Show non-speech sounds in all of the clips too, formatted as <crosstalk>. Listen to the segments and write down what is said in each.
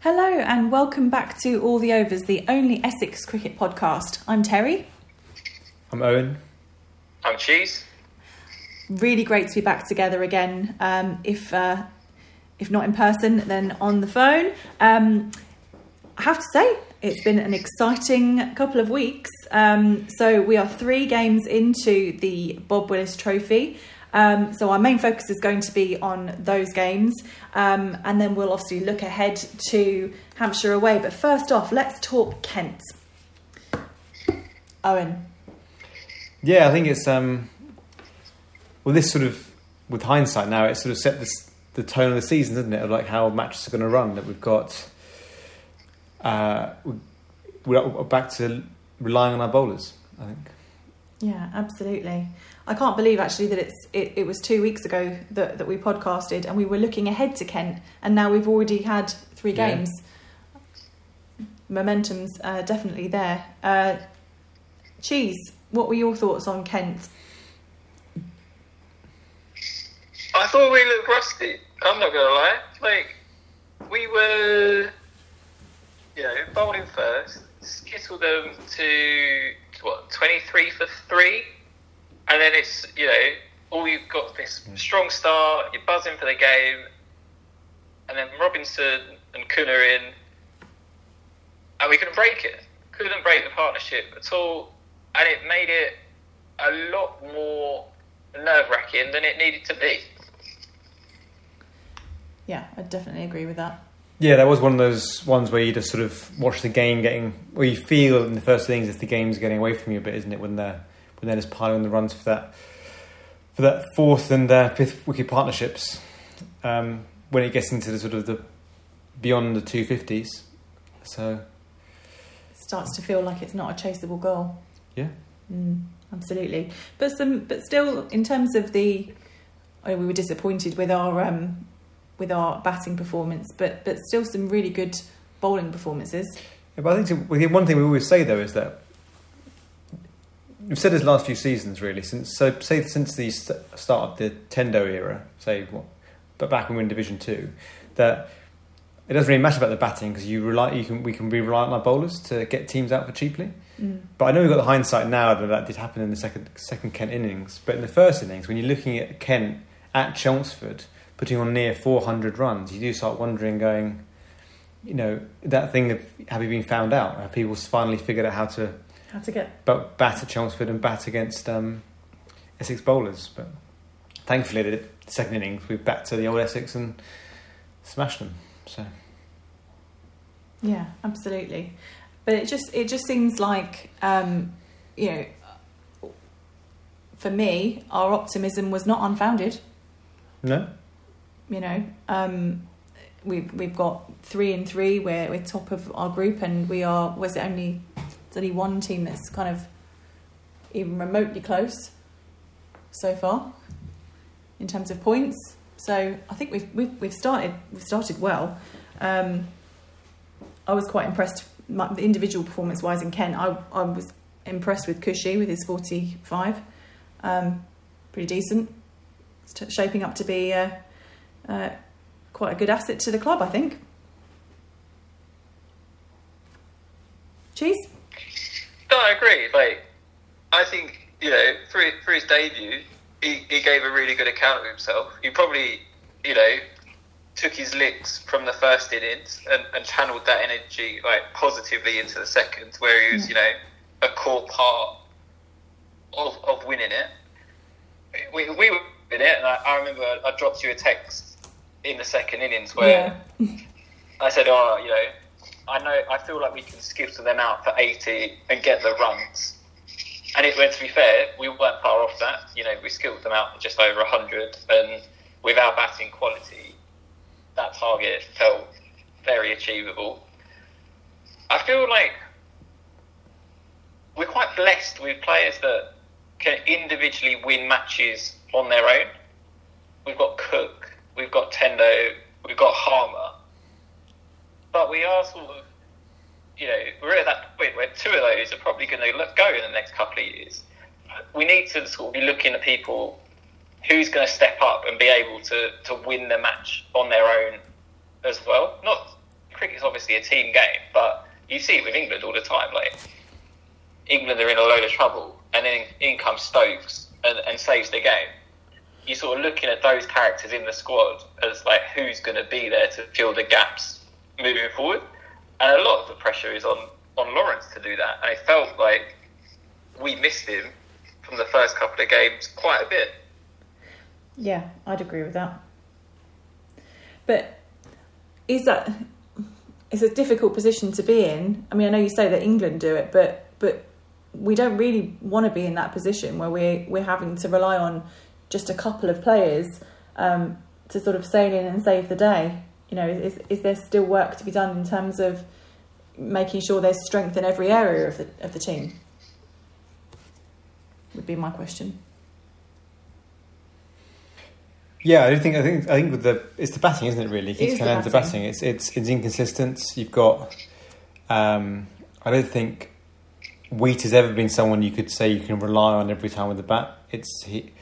Hello and welcome back to All the Overs, the only Essex cricket podcast. I'm Terry. I'm Owen. I'm Cheese. Really great to be back together again. Um, if uh, if not in person, then on the phone. Um, I have to say, it's been an exciting couple of weeks. Um, so we are three games into the Bob Willis Trophy. Um, so our main focus is going to be on those games, um, and then we'll obviously look ahead to Hampshire away. But first off, let's talk Kent. Owen. Yeah, I think it's um, well, this sort of with hindsight now, it sort of set this, the tone of the season, doesn't it? Of like how matches are going to run. That we've got, uh, we're back to relying on our bowlers. I think. Yeah, absolutely. I can't believe actually that it's it, it was two weeks ago that, that we podcasted and we were looking ahead to Kent and now we've already had three Yeah. games. Momentum's uh, definitely there. Uh, Cheese, what were your thoughts on Kent? I thought we looked rusty. I'm not gonna lie. Like we were, you know, bowling first, skittled them to what 23 for three, and then it's you know all you've got this strong start. You're buzzing for the game, and then Robinson and Kuhn are in, and we couldn't break it. Couldn't break the partnership at all, and it made it a lot more nerve wracking than it needed to be. Yeah, I definitely agree with that. Yeah, that was one of those ones where you just sort of watch the game getting, or you feel in the first innings if the game's getting away from you a bit, isn't it? When they're when they're just piling the runs for that for that fourth and uh, fifth wicket partnerships. Um, when it gets into the sort of the beyond the two fifties, so It starts to feel like it's not a chaseable goal. yeah, Mm, absolutely. But some, but still, in terms of the, oh, we were disappointed with our um, with our batting performance, but but still some really good bowling performances. Yeah, but I think one thing we always say though is that we've said his last few seasons really since so say since the st- start of the Tendo era, say what, but back when we were in Division Two, that it doesn't really matter about the batting because you rely you can we can be reliant on our bowlers to get teams out for cheaply. Mm. But I know we've got the hindsight now that that did happen in the second second Kent innings. But in the first innings, when you're looking at Kent at Chelmsford putting on near 400 runs, you do start wondering, going, you know, that thing of have you been found out? Have people finally figured out how to How to get but bat at Chelmsford and bat against um, Essex bowlers? But thankfully, the second innings we back to the old Essex and smashed them. So yeah, absolutely. But it just it just seems like um, you know, for me, our optimism was not unfounded. no, you know um we've we've got three and three we're, we're top of our group and we are was it only only one team that's kind of even remotely close so far in terms of points so I think we've we've, we've started we've started well um I was quite impressed my, individual performance wise in Kent I, I was impressed with Khushi with his 45 um pretty decent It's shaping up to be uh, uh, quite a good asset to the club, I think. Cheese? No, I agree. Like, I think you know, for his, for his debut, he, he gave a really good account of himself. He probably, you know, took his licks from the first innings and, and channeled that energy like positively into the second, where he was, you know, a core part of, of winning it. We, we were in it, and I, I remember I dropped you a text in the second innings where Yeah. <laughs> I said, "Oh, you know, I know. I feel like we can skittle them out for eighty and get the runs." And it went. To be fair, we weren't far off that. You know, we skittled them out for just over hundred, and with our batting quality, that target felt very achievable. I feel like we're quite blessed with players that can individually win matches on their own. We've got Cook, we've got Tendo, we've got Harmer. But we are sort of, you know, we're at that point where two of those are probably going to look, go in the next couple of years. We need to sort of be looking at people who's going to step up and be able to, to win the match on their own as well. Not cricket's obviously a team game, but you see it with England all the time. Like England are in a load of trouble, and then in comes Stokes and, and saves the game. You're sort of looking at those characters in the squad as like who's going to be there to fill the gaps moving forward, and a lot of the pressure is on on Lawrence to do that. And it felt like we missed him from the first couple of games quite a bit. Yeah, I'd agree with that. But is that it's a difficult position to be in? I mean, I know you say that England do it, but but we don't really want to be in that position where we're we're having to rely on just a couple of players um, to sort of sail in and save the day. You know, is is there still work to be done in terms of making sure there's strength in every area of the of the team? Would be my question. Yeah, I think I think I think with the it's the batting, isn't it? Really, It is the the batting. It's it's it's inconsistent. You've got. Um, I don't think Wheat has ever been someone you could say you can rely on every time with the bat. It's he.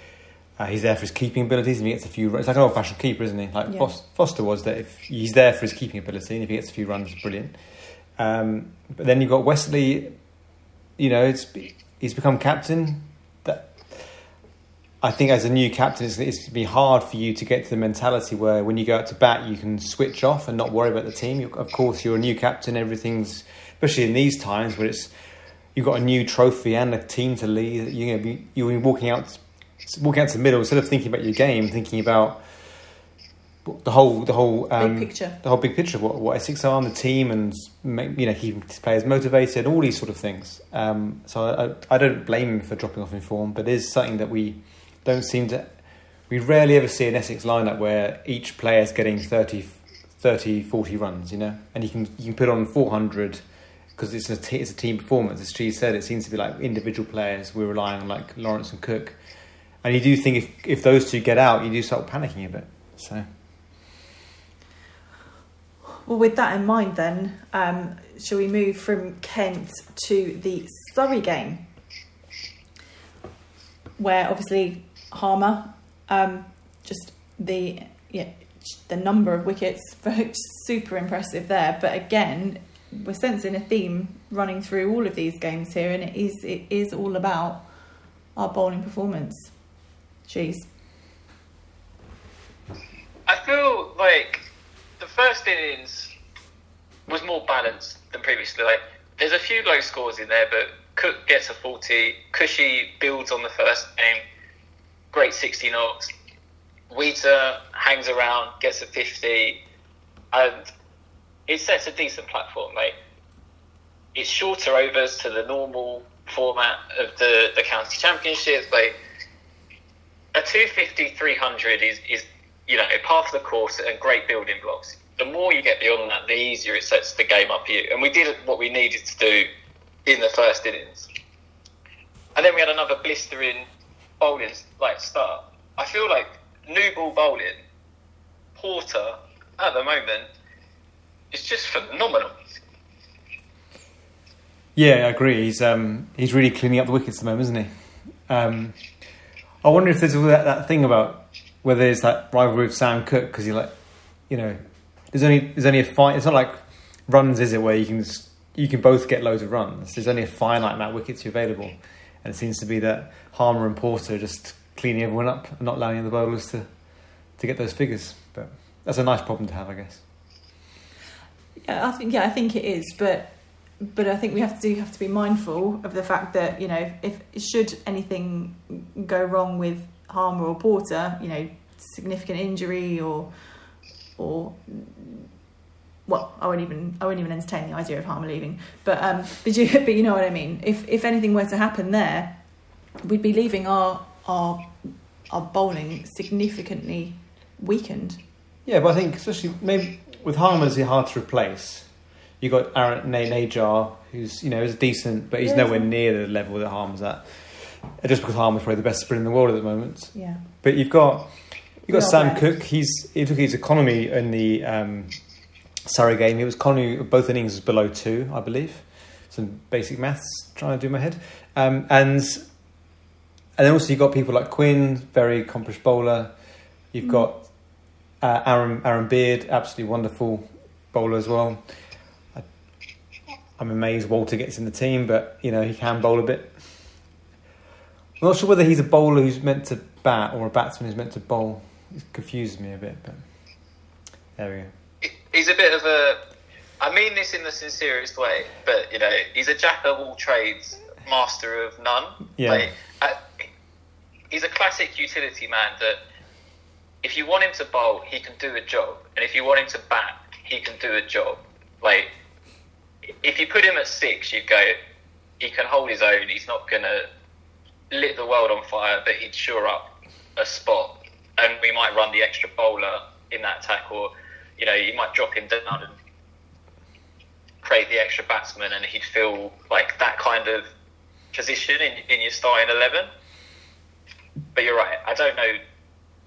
Uh, he's there for his keeping abilities, and he gets a few. It's like an old-fashioned keeper, isn't he? Like Yeah. Fos- Foster was that if he's there for his keeping ability, and if he gets a few runs, brilliant. Um, but then you've got Westley. You know, it's he's become captain. That I think as a new captain, it's, it's to be hard for you to get to the mentality where when you go out to bat, you can switch off and not worry about the team. You, of course, you're a new captain. Everything's especially in these times where it's you've got a new trophy and a team to lead. You're gonna be you'll be walking out walking out to the middle instead of thinking about your game, thinking about the whole the whole um, Big picture. the whole big picture of what, what Essex are on the team and make, you know keeping players motivated, and all these sort of things. Um, so I, I don't blame him for dropping off in form, but it is something that we don't seem to. We rarely ever see an Essex lineup where each player is getting 30, 30 40 runs, you know, and you can you can put on four hundred because it's a t- it's a team performance. As Cheese said, it seems to be like individual players. We're relying on like Lawrence and Cook, and you do think if if those two get out, you do start panicking a bit. So. Well, with that in mind, then, um, shall we move from Kent to the Surrey game, where obviously Harmer, um, just the yeah, the number of wickets, <laughs> super impressive there. But again, we're sensing a theme running through all of these games here, and it is it is all about our bowling performance. Jeez. I feel like the first innings was more balanced than previously. Like, there's a few low scores in there, but Cook gets a 40. Khushi builds on the first game. Great 60 knocks. Wheater hangs around, gets a 50. And it sets a decent platform. Like, it's shorter overs to the normal format of the, the county championship. Like, a 250 300 is, is you know part of the course and great building blocks. The more you get beyond that the easier it sets the game up for you. And we did what we needed to do in the first innings. And then we had another blistering bowling like start. I feel like new ball bowling porter at the moment is just phenomenal. Yeah, I agree. He's um, he's really cleaning up the wickets at the moment, isn't he? Um, I wonder if there's that, that thing about whether there's that rivalry with Sam Cook because he like, you know, there's only there's only a fight. It's not like runs, is it? Where you can you can both get loads of runs. There's only a finite amount of wickets available, and it seems to be that Harmer and Porter just cleaning everyone up and not allowing the bowlers to to get those figures. But that's a nice problem to have, I guess. Yeah, I think yeah, I think it is, but but I think we have to do have to be mindful of the fact that you know if should anything go wrong with Harmer or Porter, you know, significant injury or or well, I won't even I won't even entertain the idea of Harmer leaving, but um, but you <laughs> but you know what I mean. If if anything were to happen there, we'd be leaving our our our bowling significantly weakened. Yeah, but I think especially maybe with Harmer's it's hard to replace. You got Aaron Na- Nijjar, who's you know is decent, but he's Yeah, nowhere near the level that Harmer's at. Just because Harm is probably the best sprinter in the world at the moment. Yeah. But you've got you've got Sam. Cook. He's he took his economy in the um, Surrey game. It was economy both innings was below two, I believe. Some basic maths trying to do my head, um, and and then also you've got people like Quinn, very accomplished bowler. You've Mm. got uh, Aaron Aaron Beard, absolutely wonderful bowler as well. I'm amazed Walter gets in the team, but you know he can bowl a bit. I'm not sure whether he's a bowler who's meant to bat or a batsman who's meant to bowl. It confuses me a bit, but there we go. He's a bit of a. I mean this in the sincerest way, but you know, he's a jack of all trades, master of none. Yeah. Like, uh, he's a classic utility man that if you want him to bowl, he can do a job, and if you want him to bat, he can do a job. Like, if you put him at six, you'd go, he can hold his own. He's not gonna lit the world on fire, but he'd sure up a spot, and we might run the extra bowler in that attack, or you know, you might drop him down and create the extra batsman, and he'd feel like that kind of position in, in your starting eleven. But you're right. I don't know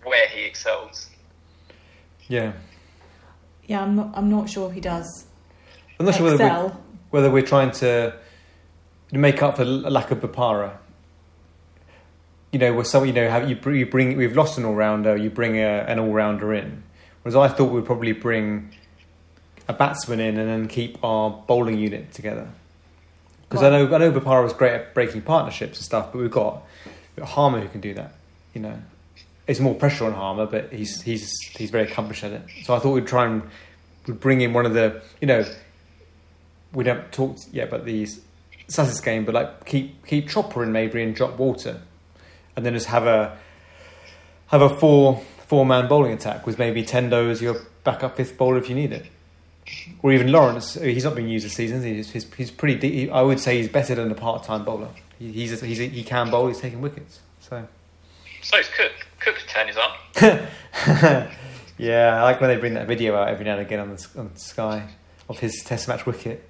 where he excels. Yeah, Yeah, I'm not. I'm not sure he does I'm not sure whether we're, whether we're trying to make up for a lack of Bopara. You know, where some you know have you, you bring we've lost an all rounder, you bring a, an all rounder in. Whereas I thought we'd probably bring a batsman in and then keep our bowling unit together. Because I know I know Bopara was great at breaking partnerships and stuff, but we've got, we've got Harmer who can do that. You know, it's more pressure on Harmer, but he's he's he's very accomplished at it. So I thought we'd try and we'd bring in one of the you know we don't talk yet about these Sussex game, but like keep keep Chopra in Maybury and drop Walter, and then just have a have a four four man bowling attack with maybe Tendo as your backup fifth bowler if you need it, or even Lawrence. Uh, he's not being used this season. He's he's, he's pretty. De- I would say he's better than a part time bowler. He, he's, a, he's a, he can bowl. He's taking wickets. So So is Cook. Cook could turn his arm. <laughs> yeah, I like when they bring that video out every now and again on the, on the Sky of his Test match wicket.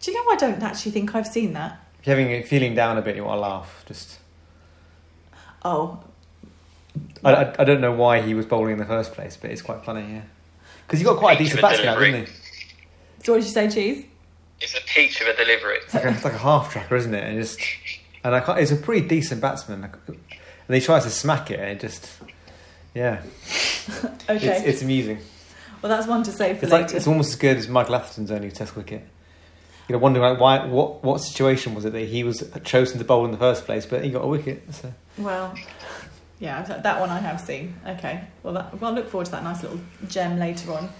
Do you know? I don't actually think I've seen that. If you're having feeling down a bit, you want to laugh. Just Oh, I, I, I don't know why he was bowling in the first place, but it's quite funny, yeah. Because he got quite a Peach decent of a batsman, out, didn't he? so what did you say, cheese? It's a peach of a delivery. It's like a, it's like a half tracker, isn't it? And just and I can't, it's a pretty decent batsman. And he tries to smack it, and it just yeah, <laughs> Okay. it's, it's amusing. well, that's one to say for It's later. like it's almost as good as Michael Atherton's only Test wicket. You know, wondering like why, what, what situation was it that he was chosen to bowl in the first place, but he got a wicket. So Well, yeah, that that one I have seen. Okay, well, that, well, I look forward to that nice little gem later on.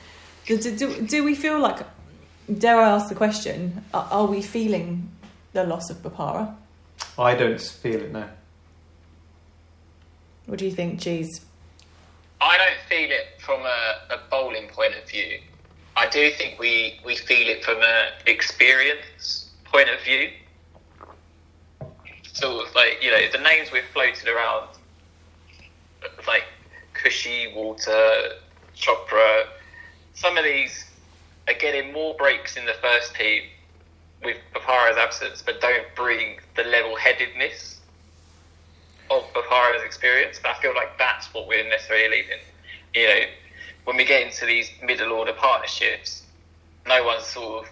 Do, do, do, do we feel like, dare I ask the question, are, are we feeling the loss of Bopara? I don't feel it now. What do you think, Cheese? I don't feel it from a, a bowling point of view. I do think we, we feel it from an experience point of view. Sort of like, you know, the names we've floated around, like Khushi, Walter, Chopra, some of these are getting more breaks in the first team with Bopara's absence, but don't bring the level headedness of Bopara's experience. And I feel like that's what we're necessarily leaving. You know, when we get into these middle order partnerships, no one's sort of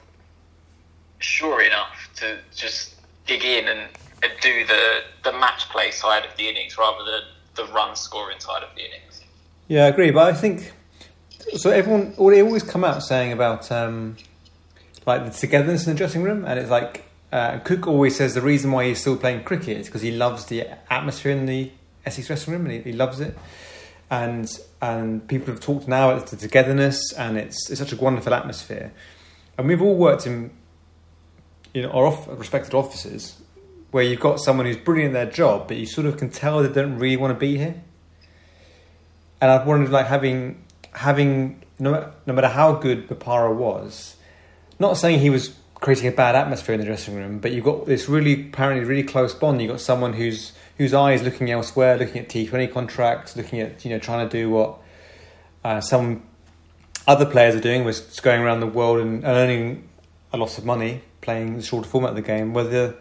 sure enough to just dig in and, and do the, the match play side of the innings rather than the run scoring side of the innings. Yeah, I agree, but I think so. Everyone, they always come out saying about um, like the togetherness in the dressing room, and it's like uh, Cook always says the reason why he's still playing cricket is because he loves the atmosphere in the Essex dressing room, and he, he loves it. And and people have talked now about the togetherness, and it's it's such a wonderful atmosphere. And we've all worked in you know our off, respected offices where you've got someone who's brilliant at their job, but you sort of can tell they don't really want to be here and I've wondered like having having no, no matter how good Bopara was, not saying he was creating a bad atmosphere in the dressing room, but you've got this really apparently really close bond. You've got someone whose whose eye is looking elsewhere, looking at T Twenty contracts, looking at you know trying to do what uh, some other players are doing, was going around the world and earning a lot of money playing the shorter format of the game. Whether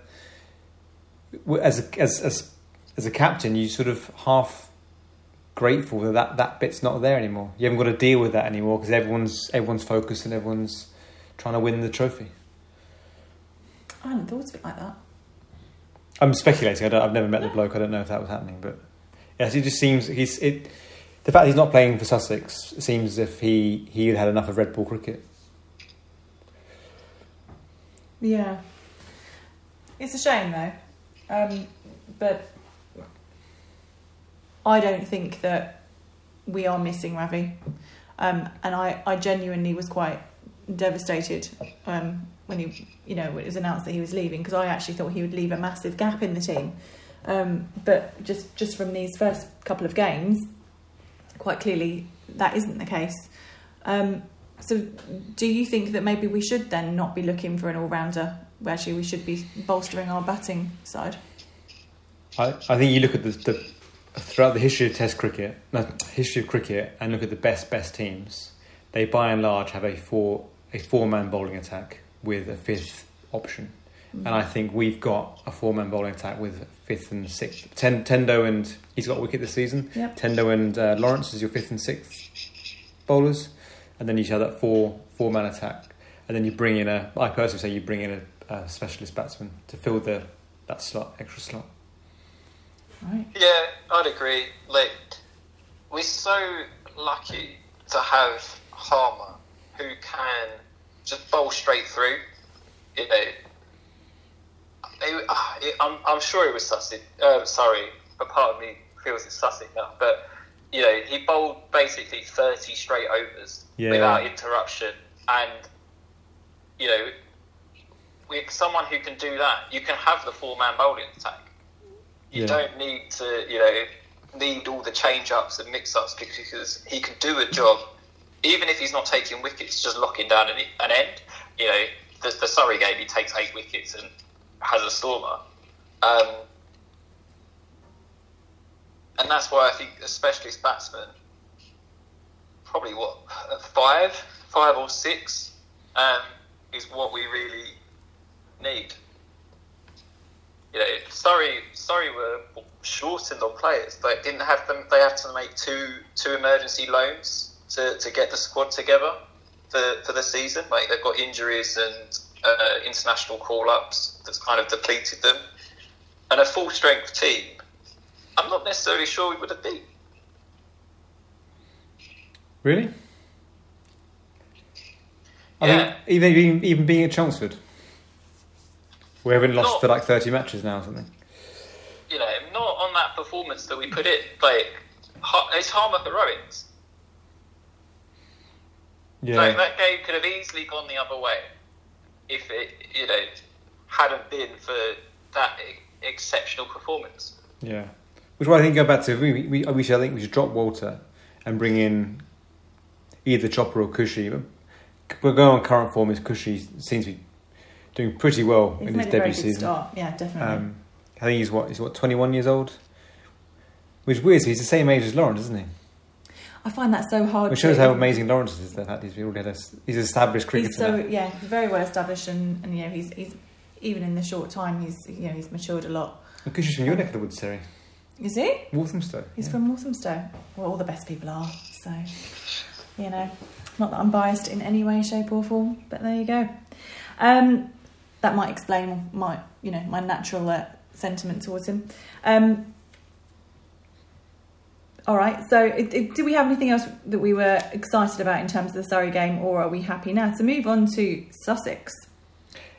as a, as as as a captain, you sort of half grateful that, that that bit's not there anymore. You haven't got to deal with that anymore because everyone's everyone's focused and everyone's trying to win the trophy. I hadn't thought of it like that. I'm speculating. I don't, I've never met the bloke. I don't know if that was happening, but yes, it just seems he's it. The fact he's not playing for Sussex seems as if he he had had enough of red ball cricket. Yeah. It's a shame though. Um, but I don't think that we are missing Ravi. Um, and I, I genuinely was quite devastated um, when he, you know, it was announced that he was leaving because I actually thought he would leave a massive gap in the team. Um, but just just from these first couple of games, quite clearly that isn't the case. Um, so, do you think that maybe we should then not be looking for an all rounder? Actually, we should be bolstering our batting side. I, I think you look at the, the throughout the history of Test cricket, no, history of cricket, and look at the best best teams. They by and large have a four a four man bowling attack with a fifth option, Mm. and I think we've got a four man bowling attack with fifth and sixth. Ten, Tendo and he's got a wicket this season. Yep. Tendo and uh, Lawrence is your fifth and sixth bowlers, and then you have that four four man attack, and then you bring in a. I personally say you bring in a, a specialist batsman to fill the that slot extra slot. Right. Yeah, I'd agree. Like, we're so lucky to have Harmer who can just bowl straight through. You know, it, uh, it, I'm, I'm sure it was Sussex. Uh, sorry, a part of me feels it's Sussex now, but you know, he bowled basically 30 straight overs Yeah. without interruption, and you know, with someone who can do that, you can have the four-man bowling attack. You Yeah. don't need to, you know, need all the change-ups and mix-ups because he can do a job, even if he's not taking wickets, just locking down an, an end. You know, the, the Surrey game, he takes eight wickets and has a stormer. Um, and that's why I think a specialist batsman, probably what five, five or six, um, is what we really need. You know, Surrey, Surrey were shortened on players. They didn't have them. They had to make two two emergency loans to, to get the squad together for, for the season. Like they've got injuries and uh, international call ups that's kind of depleted them. And a full strength team, I'm not necessarily sure we would have beat. Really? I Yeah. think even, even even being at Chelmsford, we haven't lost Not- for like thirty matches now or something. You know, not on that performance that we put in. Like, it's Harmer heroics. Yeah, Like, that game could have easily gone the other way if it, you know, hadn't been for that e- exceptional performance. yeah. Which is why I think go back to we, we, we should I think we should drop Walter and bring in either Chopra or Khushi. We're going on current form. Is Khushi seems to be doing pretty well He's in his made a very debut good season. start. Yeah, definitely. Um, I think he's what he's what twenty one years old. Which is weird. So he's the same age as Lawrence, isn't he? I find that so hard. It shows how amazing Lawrence is. That he's already had a, he's established cricketer. He's so yeah, very well established, and, and you know he's he's even in the short time he's you know he's matured a lot. And Khushi's from your neck of the woods, Terry. Is he? Walthamstow. He's yeah. from Walthamstow. Well, all the best people are. So, you know, not that I'm biased in any way, shape, or form, but there you go. Um, that might explain my, you know, my natural uh, sentiment towards him. Um, all right. So, it, it, do we have anything else that we were excited about in terms of the Surrey game, or are we happy now to move on to Sussex?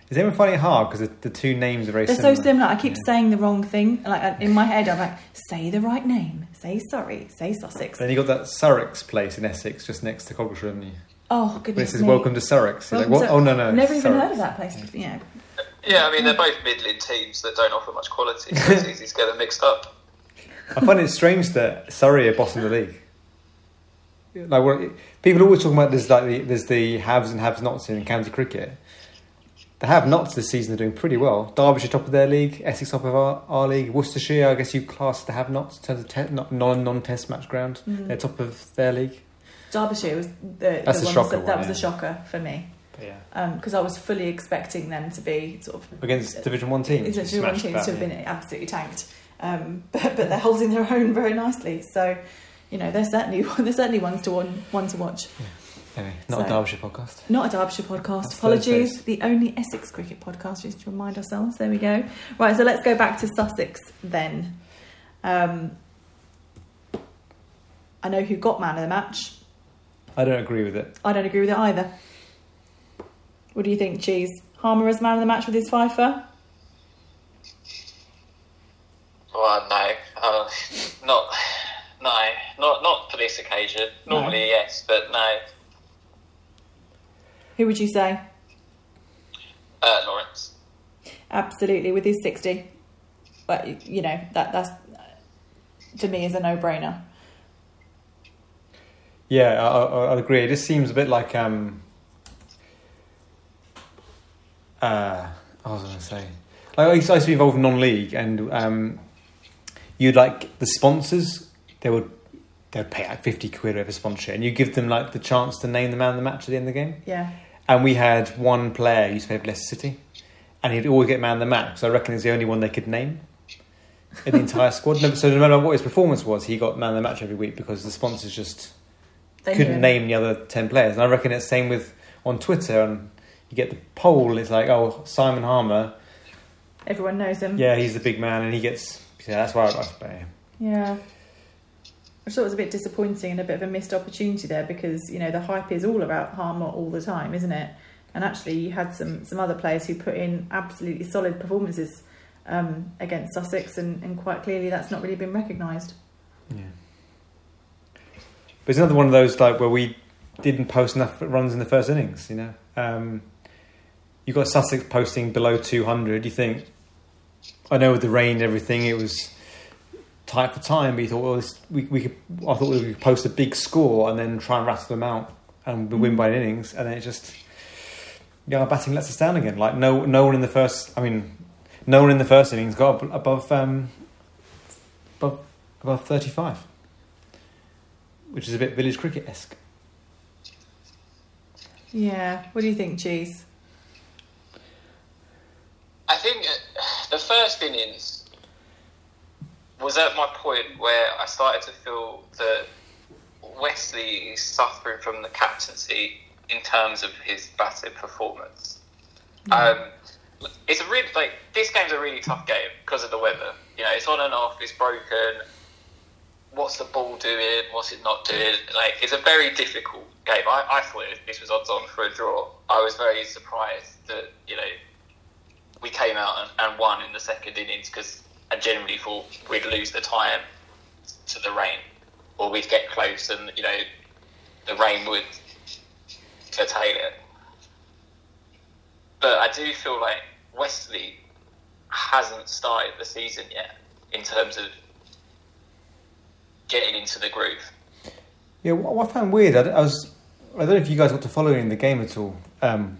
Is anyone finding it hard because the, the two names are very They're similar? so similar. I keep Yeah. saying the wrong thing. Like uh, in my head, I'm like, say the right name. Say Surrey. Say Sussex. Then you got that Surrex place in Essex, just next to Coggeshall, haven't you? Oh But it goodness says me. "Welcome to Surrex." You're like, Welcome what? to- Oh no, no, I've never even Surrex. heard of that place. Yeah. Yeah, I mean, they're both Midland teams that don't offer much quality, so <laughs> it's easy to get them mixed up. I find it strange that Surrey are bossing the league. Like what, people are always talking about there's like the, there's the haves and have-nots in county cricket. The have-nots this season are doing pretty well. Derbyshire top of their league, Essex top of our, our league, Worcestershire. I guess you class the have-nots in terms of te- non non-test match ground. Mm. They're top of their league. Derbyshire was the, That's the a shocker that, that one, was yeah. a shocker for me But yeah, because I was fully expecting them to be sort of against Division One teams, Division one teams to have yeah. been absolutely tanked. Um, <laughs> but, but they're holding their own very nicely. So, you know, they're certainly <laughs> they're certainly ones to one, one to watch. Anyway, not a Derbyshire podcast. Not a Derbyshire podcast. That's Apologies. Thursdays. The only Essex cricket podcast, just to remind ourselves. There we go. Right, so let's go back to Sussex then. Um, I know who got man of the match. I don't agree with it. I don't agree with it either. What do you think, Cheese? Harmer is man of the match with his fifer? Well, no, uh, not, no, not not for this occasion. Normally, No. yes, but no. Who would you say? Uh, Lawrence. Absolutely, with his 60. But, you know, that that's to me is a no brainer. Yeah, I, I, I agree. It just seems a bit like um. Uh, what was I going to say? Like, I used I used to be involved in non-league, and um, you'd like the sponsors. They would they would pay like fifty quid over sponsorship, and you give them like the chance to name the man of the match at the end of the game. Yeah. And we had one player who used to play for Leicester City, and he'd always get man of the match. So I reckon he's the only one they could name in the entire <laughs> squad. No- So no matter what his performance was, he got man of the match every week because the sponsors just They couldn't name the other 10 players. And I reckon it's the same with on Twitter. And you get the poll, it's like, oh, Simon Harmer, Everyone knows him. yeah, he's the big man, and he gets, yeah, that's why I got him. Yeah. I thought it was a bit disappointing and a bit of a missed opportunity there because, you know, the hype is all about Harmer all the time, isn't it? And actually, you had some, some other players who put in absolutely solid performances um, against Sussex, and, and quite clearly that's not really been recognised. Yeah. But it's another one of those like where we didn't post enough runs in the first innings. You know, um, you got Sussex posting below two hundred. You think, I know with the rain and everything, it was tight for time. But you thought, well, this, we we could. I thought we could post a big score and then try and rattle them out and we win by an innings, and then it just yeah, our batting lets us down again. Like no no one in the first. I mean, no one in the first innings got above um, above above thirty five which is a bit village cricket esque. Yeah. What do you think, Cheese? I think uh, the first innings was at my point where I started to feel that Westley is suffering from the captaincy in terms of his batting performance. Um, it's a really like this game's a really tough game because of the weather. You know, it's on and off. It's broken. What's the ball doing? What's it not doing? Like, it's a very difficult game. I, I thought this was odds on for a draw. I was very surprised that you know we came out and, and won in the second innings because I generally thought we'd lose the time to the rain, or we'd get close and you know the rain would curtail it. But I do feel like Westley hasn't started the season yet in terms of getting into the groove. Yeah, what, I found weird, I, I was, I don't know if you guys got to follow in the game at all um,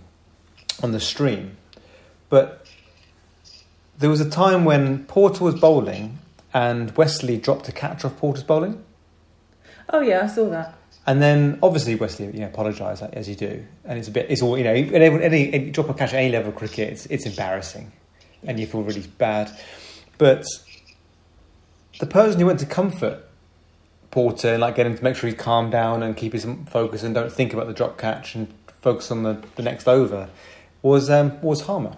on the stream, but there was a time when Porter was bowling and Westley dropped a catch off Porter's bowling. Oh, yeah, I saw that. And then obviously Westley, you know, apologised as you do, and it's a bit, it's all you know. Any, any, any drop a catch at any level of cricket, it's, it's embarrassing, and you feel really bad. But the person who went to comfort Porter and like get him to make sure he's calmed down and keep his focus and don't think about the drop catch and focus on the, the next over was um, was Harmer.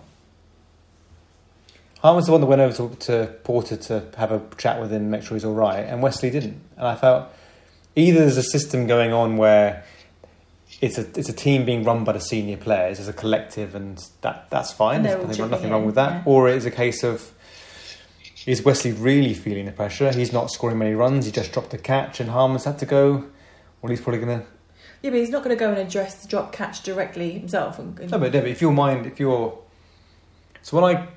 Harmer's the one that went over to, to Porter to have a chat with him, make sure he's all right, and Westley didn't. And I felt either there's a system going on where it's a it's a team being run by the senior players as a collective, and that that's fine. There's nothing, nothing wrong with that. yeah. Or it is a case of is Westley really feeling the pressure? He's not scoring many runs. He just dropped a catch, and Harmer's had to go. Well, he's probably going to. Yeah, but he's not going to go and address the drop catch directly himself. And, and- No, but David, if your mind, if you're. So when I was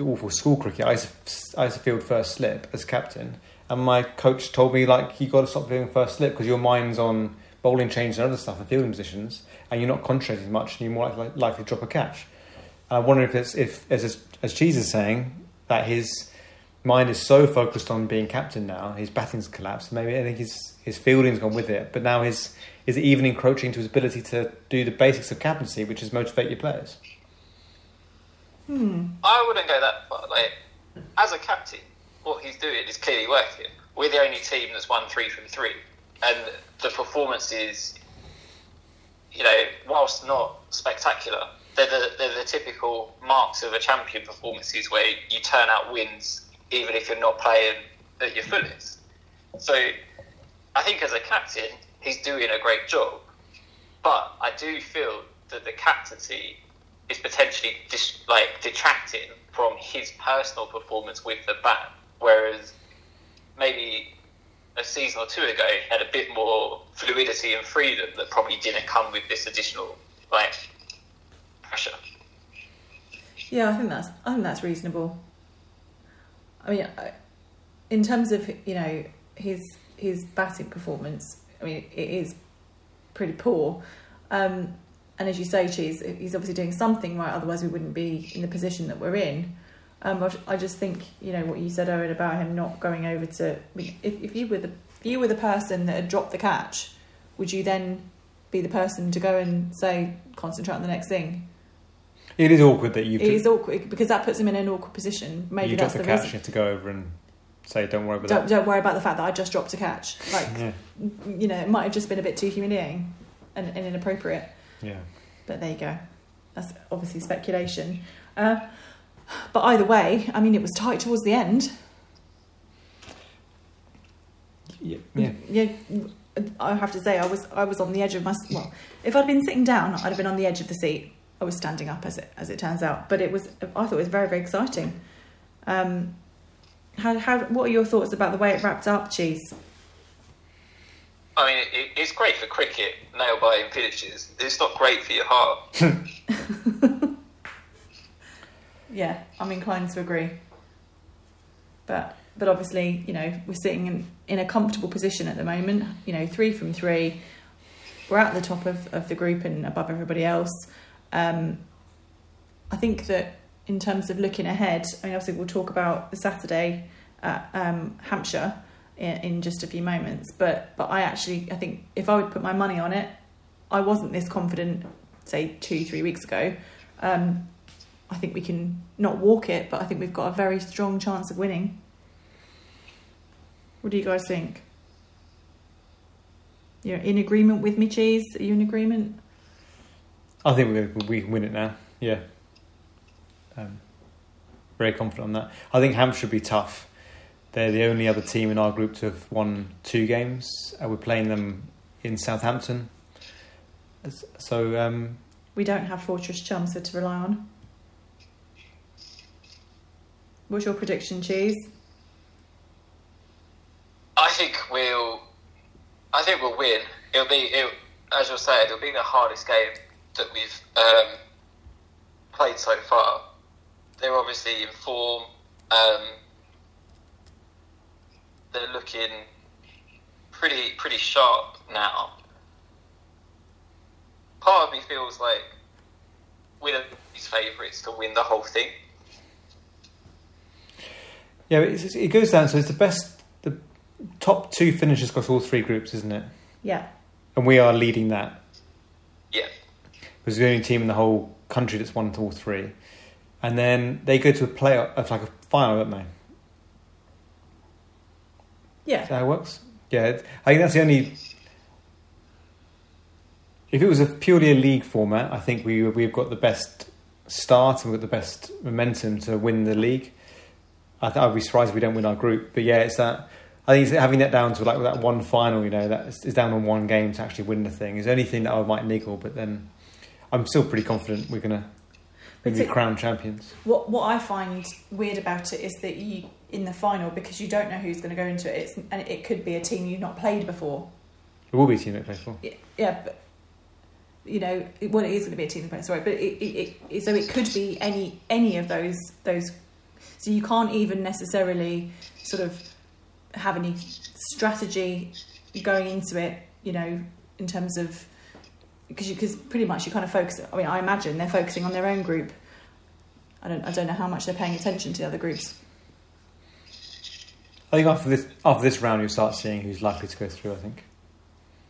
awful school cricket, I used, to, I used to field first slip as captain, and my coach told me like you got to stop doing first slip because your mind's on bowling changes and other stuff and fielding positions, and you're not concentrating much, and you're more likely, likely to drop a catch. And I wonder if it's if as as Cheese is saying that his mind is so focused on being captain now, his batting's collapsed. Maybe I think his his fielding's gone with it, but now his is it even encroaching to his ability to do the basics of captaincy, which is motivate your players. Hmm. I wouldn't go that far. Like, as a captain, what he's doing is clearly working. We're the only team that's won three from three, and the performances, you know, whilst not spectacular, they're the, they're the typical marks of a champion performances where you turn out wins even if you're not playing at your fullest. So, I think as a captain, he's doing a great job, but I do feel that the captaincy is potentially dis- like detracting from his personal performance with the bat, whereas maybe a season or two ago he had a bit more fluidity and freedom that probably didn't come with this additional like pressure. Yeah, I think that's I think that's reasonable. I mean, in terms of you know his his batting performance, I mean it is pretty poor. Um, and as you say, Cheese, he's obviously doing something right. Otherwise, we wouldn't be in the position that we're in. Um, I just think you know what you said, Owen, about him not going over to. If, if you were the if you were the person that had dropped the catch, would you then be the person to go and say concentrate on the next thing? It is awkward that you It is awkward because that puts him in an awkward position. Maybe you that's the the, catch. reason. You have to go over and say, "Don't worry about Don't, that." don't worry about the fact that I just dropped a catch. Like Yeah, you know, it might have just been a bit too humiliating and, and inappropriate. Yeah. But there you go. That's obviously speculation. Uh, but either way, I mean, it was tight towards the end. Yeah, yeah. Yeah, I have to say, I was I was on the edge of my. Well, if I'd been sitting down, I'd have been on the edge of the seat. I was standing up, as it as it turns out. But it was. I thought it was very very exciting. Um, how how what are your thoughts about the way it wrapped up, Cheese? I mean, it, it's great for cricket, nail biting finishes. It's not great for your heart. <laughs> <laughs> Yeah, I'm inclined to agree. But but obviously, you know, we're sitting in, in a comfortable position at the moment. You know, three from three. We're at the top of, of the group and above everybody else. Um, I think that in terms of looking ahead, I mean, obviously we'll talk about the Saturday at um, Hampshire in, in just a few moments. But but I actually I think if I would put my money on it, I wasn't this confident, say two three weeks ago. Um, I think we can not walk it, but I think we've got a very strong chance of winning. What do you guys think? You're in agreement with me, Cheese? Are you in agreement? I think we we can win it now. Yeah. Um, very confident on that. I think Hampshire should be tough. They're the only other team in our group to have won two games. Uh, we're playing them in Southampton. So um, We don't have Fortress Chelmsford to rely on. What's your prediction, Cheese? I think we'll. I think we'll win. It'll be, it, as you're saying, it'll be the hardest game that we've um, played so far. They're obviously in form. Um, they're looking pretty pretty sharp now. Part of me feels like we're these favourites to win the whole thing. yeah, it's, it's- it goes down. So it's the best, the top two finishes across all three groups, isn't it? Yeah. And we are leading that. Yeah. was the only team in the whole country that's won all three. And then they go to a playoff, uh, like a final, don't they? Yeah. that how it works? Yeah, it- I think that's the only. If it was a purely a league format, I think we we've got the best start and we've got the best momentum to win the league. I th- I'd be surprised if we don't win our group, but yeah, it's that. I think it's having that down to like that one final, you know, that is down on one game to actually win the thing is the only thing that I might niggle. But then, I'm still pretty confident we're gonna, be crowned champions. What what I find weird about it is that you in the final because you don't know who's going to go into it. It's and it could be a team you've not played before. It will be a team that play for. Yeah, yeah, but you know, it, well, it is going to be a team player. Sorry, but it, it, it so it could be any any of those those. So you can't even necessarily sort of have any strategy going into it. You know, in terms of because because pretty much you kind of focus. I mean, I imagine they're focusing on their own group. I don't I don't know how much they're paying attention to the other groups. I think after this after this round, you'll start seeing who's likely to go through. I think.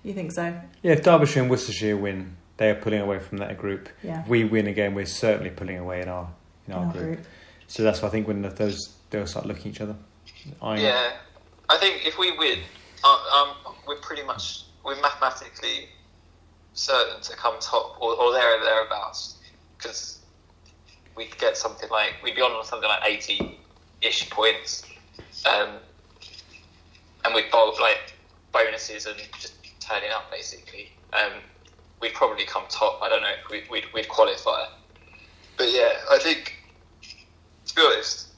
You think so? Yeah, if Derbyshire and Worcestershire win, they are pulling away from that group. Yeah. If we win again, we're certainly pulling away in our in our, In our group. group. So that's why I think when those they'll start looking at each other. I Yeah, I think if we win, uh, um, we're pretty much we're mathematically certain to come top or, or there or thereabouts because we could get something like we'd be on something like eighty-ish points, um, and we'd bowl like bonuses and just turning up basically. Um, we'd probably come top. I don't know we'd, we'd, we'd qualify. but yeah, I think to be honest,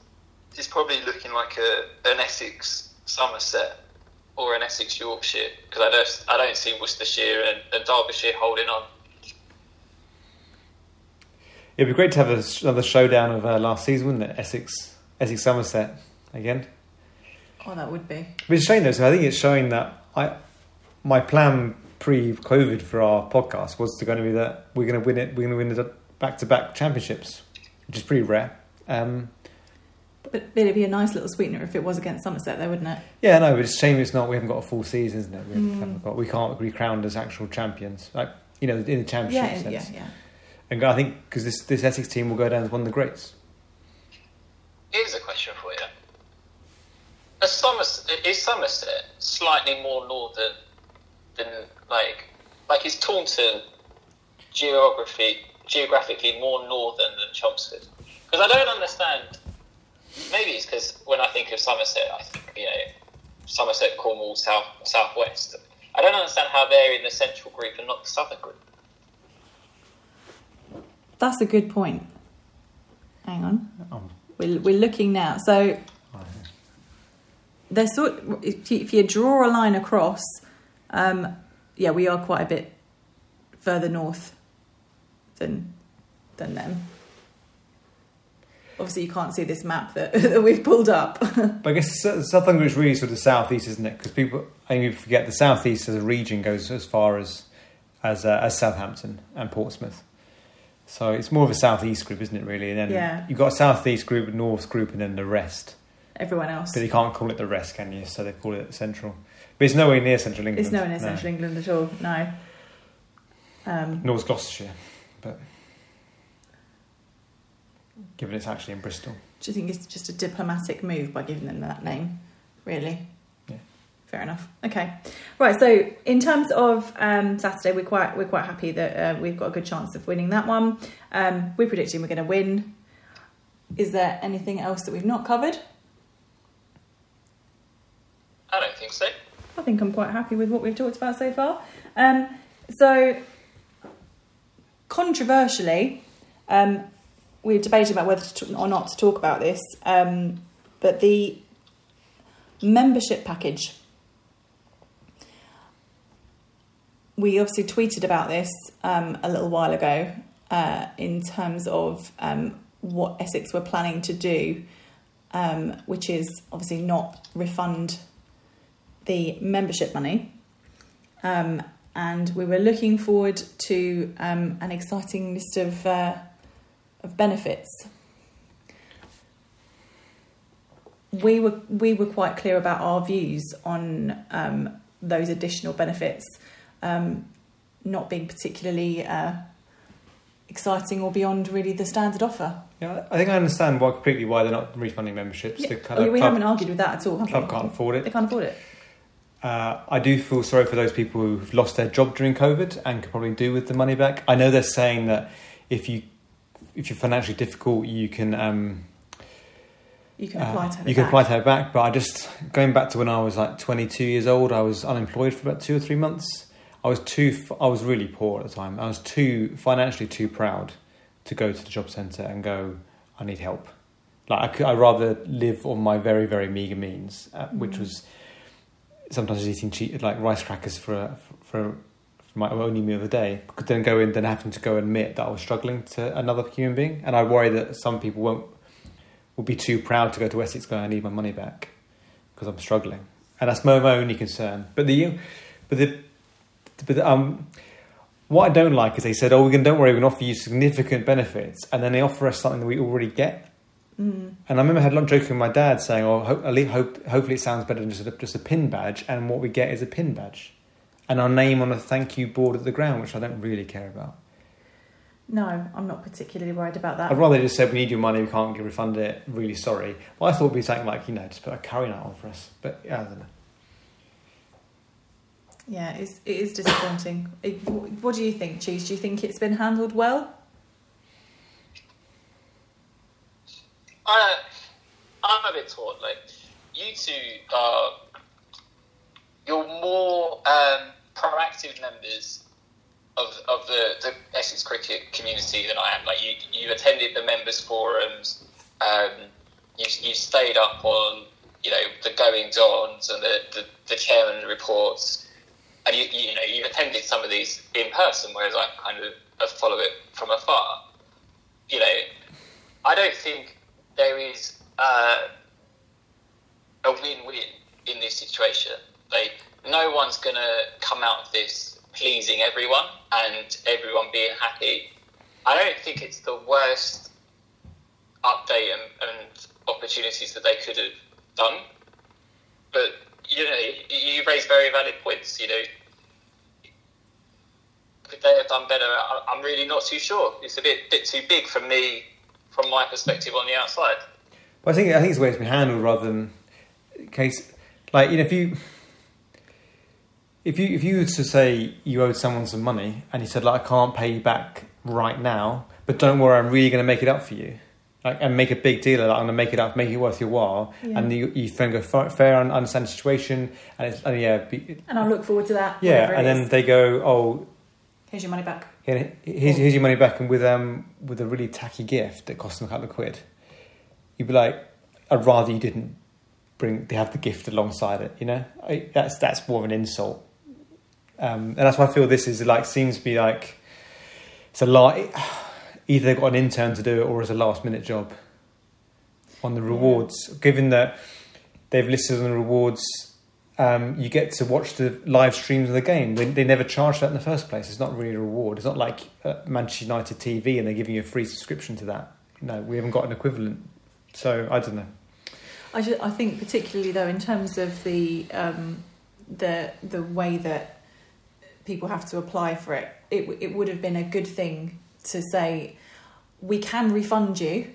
it's probably looking like a an Essex Somerset or an Essex Yorkshire because I don't I don't see Worcestershire and, and Derbyshire holding on. It'd be great to have another showdown of uh, last season, wouldn't it? Essex, Essex Somerset again. Oh, that would be. But it's showing though. So I think it's showing that I, my plan pre-COVID for our podcast was to going to be that we're going to win it. We're going to win the back-to-back championships, which is pretty rare. Um, But, but it'd be a nice little sweetener if it was against Somerset, though, wouldn't it? yeah, no, but it's a shame it's not. We haven't got a full season, isn't it? We, Mm. got, we can't be crowned as actual champions, like you know, in the championship Yeah, sense. yeah, yeah. And I think because this this Essex team will go down as one of the greats. Here's a question for you: Is Somerset, is Somerset slightly more northern than like like is Taunton geography geographically more northern than Chelmsford? Because I don't understand. Maybe it's because when I think of Somerset, I think you know Somerset, Cornwall, South Southwest. I don't understand how they're in the central group and not the southern group. That's a good point. Hang on. Um, We're, we're looking now. So they're sort. If you, if you draw a line across, um, yeah, we are quite a bit further north than than them. Obviously, you can't see this map that, <laughs> that we've pulled up. <laughs> But I guess South Group is really sort of southeast, isn't it? Because people, I think people forget the southeast as a region goes as far as as uh, as Southampton and Portsmouth. So it's more of a southeast group, isn't it? Really, and then Yeah. you've got a southeast group, a north group, and then the rest. Everyone else. But you can't call it the rest, can you? So they call it central. But it's nowhere near central England. It's nowhere near no. central England at all. No. Um, North Gloucestershire, but given it's actually in Bristol. do you think it's just a diplomatic move by giving them that name? Really? Yeah. Fair enough. Okay. Right. So in terms of um, Saturday, we're quite we're quite happy that uh, we've got a good chance of winning that one. Um, we're predicting we're going to win. Is there anything else that we've not covered? I don't think so. I think I'm quite happy with what we've talked about so far. Um, so, controversially, um, we debated about whether to, or not to talk about this, um, but the membership package. We obviously tweeted about this um, a little while ago uh, in terms of um, what Essex were planning to do, um, which is obviously not refund the membership money. Um, and we were looking forward to um, an exciting list of, uh, of benefits. We were, we were quite clear about our views on um, those additional benefits um, not being particularly uh, exciting or beyond really the standard offer. Yeah, I think I understand why completely why they're not refunding memberships. The kind Oh, we club, haven't argued with that at all, club we? can't afford it. They can't afford it. Uh, I do feel sorry for those people who've lost their job during COVID and could probably do with the money back. I know they're saying that if you if you're financially difficult, you can um, You can apply to uh, have you can back. apply to have it back. But I just going back to when I was like 22 years old, I was unemployed for about two or three months. I was too I was really poor at the time. I was too financially too proud to go to the job centre and go. I need help. Like I could, I'd rather live on my very very meager means, uh, which Mm. was sometimes eating cheap like rice crackers for a, for, for my only meal of the day. Could then go in, then having to go admit that I was struggling to another human being, and I worry that some people won't will be too proud to go to Essex going, I need my money back because I'm struggling, and that's my, my only concern. But the but the but the, um. What I don't like is they said, "Oh, we can don't worry, we can offer you significant benefits," and then they offer us something that we already get. Mm. And I remember I had a lot of joking with my dad saying, "Oh, ho- at least hope, hopefully it sounds better than just a, just a pin badge." And what we get is a pin badge, and our name on a thank you board at the ground, which I don't really care about. No, I'm not particularly worried about that. I'd rather they just said, "We need your money, we can't refund it. Really sorry." Well, I thought it'd be something like you know, just put a curry night on for us, but yeah, I don't know. Yeah, it's, it is disappointing. It, what do you think, Cheese? Do you think it's been handled well? I, I'm a bit taught Like, you two are, you're more um, proactive members of, of the, the Essex cricket community than I am. Like you, you attended the members forums, um, you, you stayed up on you know the goings ons and the, the, the chairman reports, and you, you know you've attended some of these in person, whereas I kind of follow it from afar. You know, I don't think there is uh, a win-win in this situation. Like no one's going to come out of this pleasing everyone and everyone being happy. I don't think it's the worst update and, and opportunities that they could have done. But you know, you raise very valid points. You know, could they have done better? I'm really not too sure. It's a bit bit too big for me, from my perspective on the outside. But I think I think it's the way it's been handled rather than case like you know if you if you if you were to say you owed someone some money and he said like I can't pay you back right now, but don't worry, I'm really going to make it up for you like, and make a big deal of that. I'm going to make it up, make it worth your while, Yeah. and you, you then go fair, fair and understand the situation, and, it's, and yeah, be, And I'll look forward to that. yeah, and then is. they go, oh, here's your money back. Here- here's, here's your money back, and with um with a really tacky gift that costs them a couple of quid, you'd be like, I'd rather you didn't bring they have the gift alongside it. You know, I, that's that's more of an insult, um, and that's why I feel this is like seems to be like it's a lot. <sighs> Either they've got an intern to do it, or it's a last minute job. On the rewards, given that they've listed on the rewards, um, you get to watch the live streams of the game. They, they never charge that in the first place. It's not really a reward. It's not like uh, Manchester United TV and they're giving you a free subscription to that. No, we haven't got an equivalent. So I don't know. I, ju- I think particularly though in terms of the um, the the way that people have to apply for it, it it would have been a good thing to say we can refund you.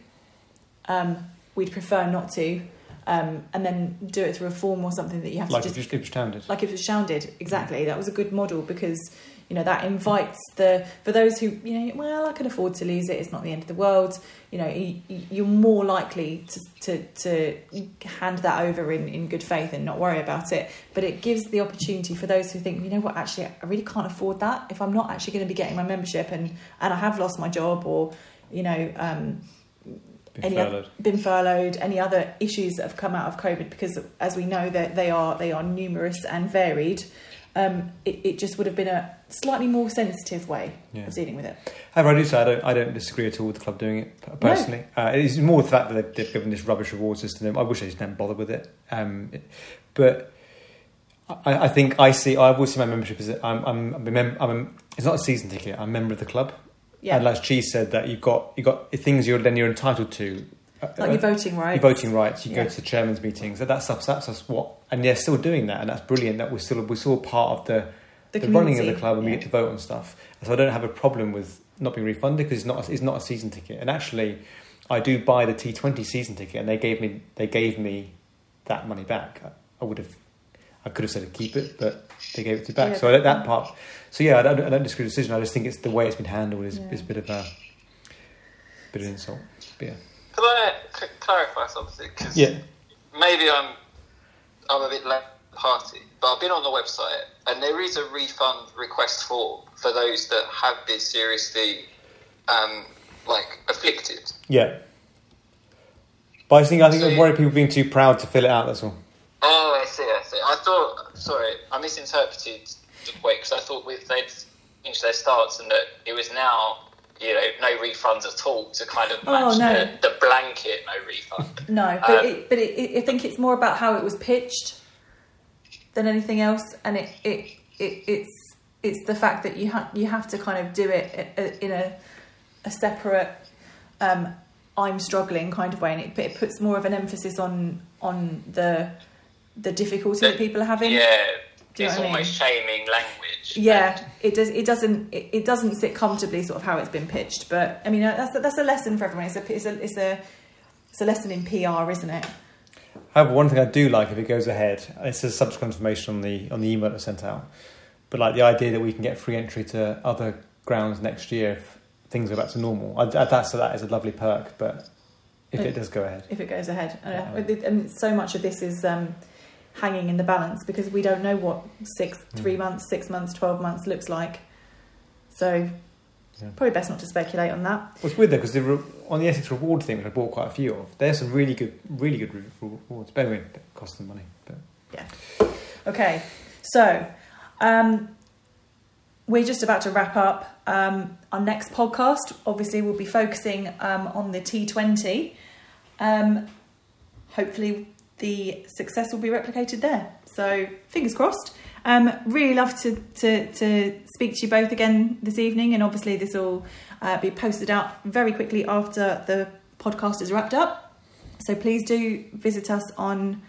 Um, we'd prefer not to, um, and then do it through a form or something that you have Like to if just you just standard. like if it's sounded exactly. That was a good model because you know that invites the for those who you know well I can afford to lose it. It's not the end of the world. You know you, you're more likely to, to to hand that over in, in good faith and not worry about it. But it gives the opportunity for those who think you know what actually I really can't afford that. If I'm not actually going to be getting my membership and and I have lost my job or you know um, Been any furloughed. other, been furloughed, any other issues that have come out of COVID, because as we know that they are they are numerous and varied. Um, it, it just would have been a slightly more sensitive way Yeah. of dealing with it. However, I do say I don't, I don't disagree at all with the club doing it personally. Uh, it's more the fact that they've, they've given this rubbish reward system. I wish they just hadn't bother with it. Um, it- but I, I think I see. I've always seen my membership as a- I'm, I'm, I'm, a mem- I'm a, it's not a season ticket. I'm a member of the club. Yeah, And like Cheese said, that you've got you've got things you're then you're entitled to. Uh, like your voting rights. your voting rights. You Yeah. go to the chairman's meetings. That, that stuff. That's, that's what, and they're still doing that, and that's brilliant. That we're still we're still part of the the, the, running of the club and we get to vote on stuff. So I don't have a problem with not being refunded because it's not it's not a season ticket. And actually, I do buy the T Twenty season ticket, and they gave me they gave me that money back. I, I would have I could have said to keep it, but they gave it to back. Yeah. So I, that part. So yeah, I don't, I don't disagree with the decision. I just think it's the way it's been handled is, Yeah. is a bit of a bit of insult. But yeah, Can I c- clarify something? Because yeah, maybe I'm I'm a bit late to party, but I've been on the website and there is a refund request form for those that have been seriously um, like afflicted. yeah. But I think I think So I'm worried people being too proud to fill it out. That's all. Oh, I see. I see. I thought. Sorry, I misinterpreted the way because I thought with they'd changed their stance and that it was now you know no refunds at all to kind of Oh, match no. the, the blanket no refund. <laughs> No, but Um, it, but it, it, I think it's more about how it was pitched than anything else, and it, it, it it's it's the fact that you have you have to kind of do it i- i- in a a separate um, I'm struggling kind of way, and it, it puts more of an emphasis on on the the difficulty that people are having. yeah, Do you it's what I mean? almost shaming language. Yeah, it does. It doesn't. It, it doesn't sit comfortably, sort of how it's been pitched. But I mean, that's a, that's a lesson for everyone. It's a it's a it's a it's a lesson in PR, isn't it? However, one thing I do like if it goes ahead, it's a subsequent information on the on the email that's sent out. But like the idea that we can get free entry to other grounds next year if things go back to normal, I, I, that's that is a lovely perk. But if it does go ahead, if it goes ahead. Uh, Yeah. with and so much of this is um, hanging in the balance because we don't know what six, three Mm. months, six months, twelve months looks like. So Yeah. probably best not to speculate on that. Well, it's weird though because re- on the Essex reward thing, which I bought quite a few of, there's some really good, really good rewards. But anyway, it costs them money. But yeah. Okay, so um, we're just about to wrap up. Um, our next podcast, obviously, we'll be focusing um, on the T20. Um, hopefully, the success will be replicated there. So, fingers crossed. Um, really love to, to, to speak to you both again this evening, and obviously, this will uh, be posted out very quickly after the podcast is wrapped up. So, please do visit us on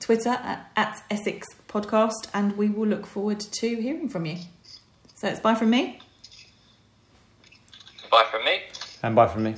Twitter at, at Essex Podcast, and we will look forward to hearing from you. So it's bye from me. Bye from me. and bye from me.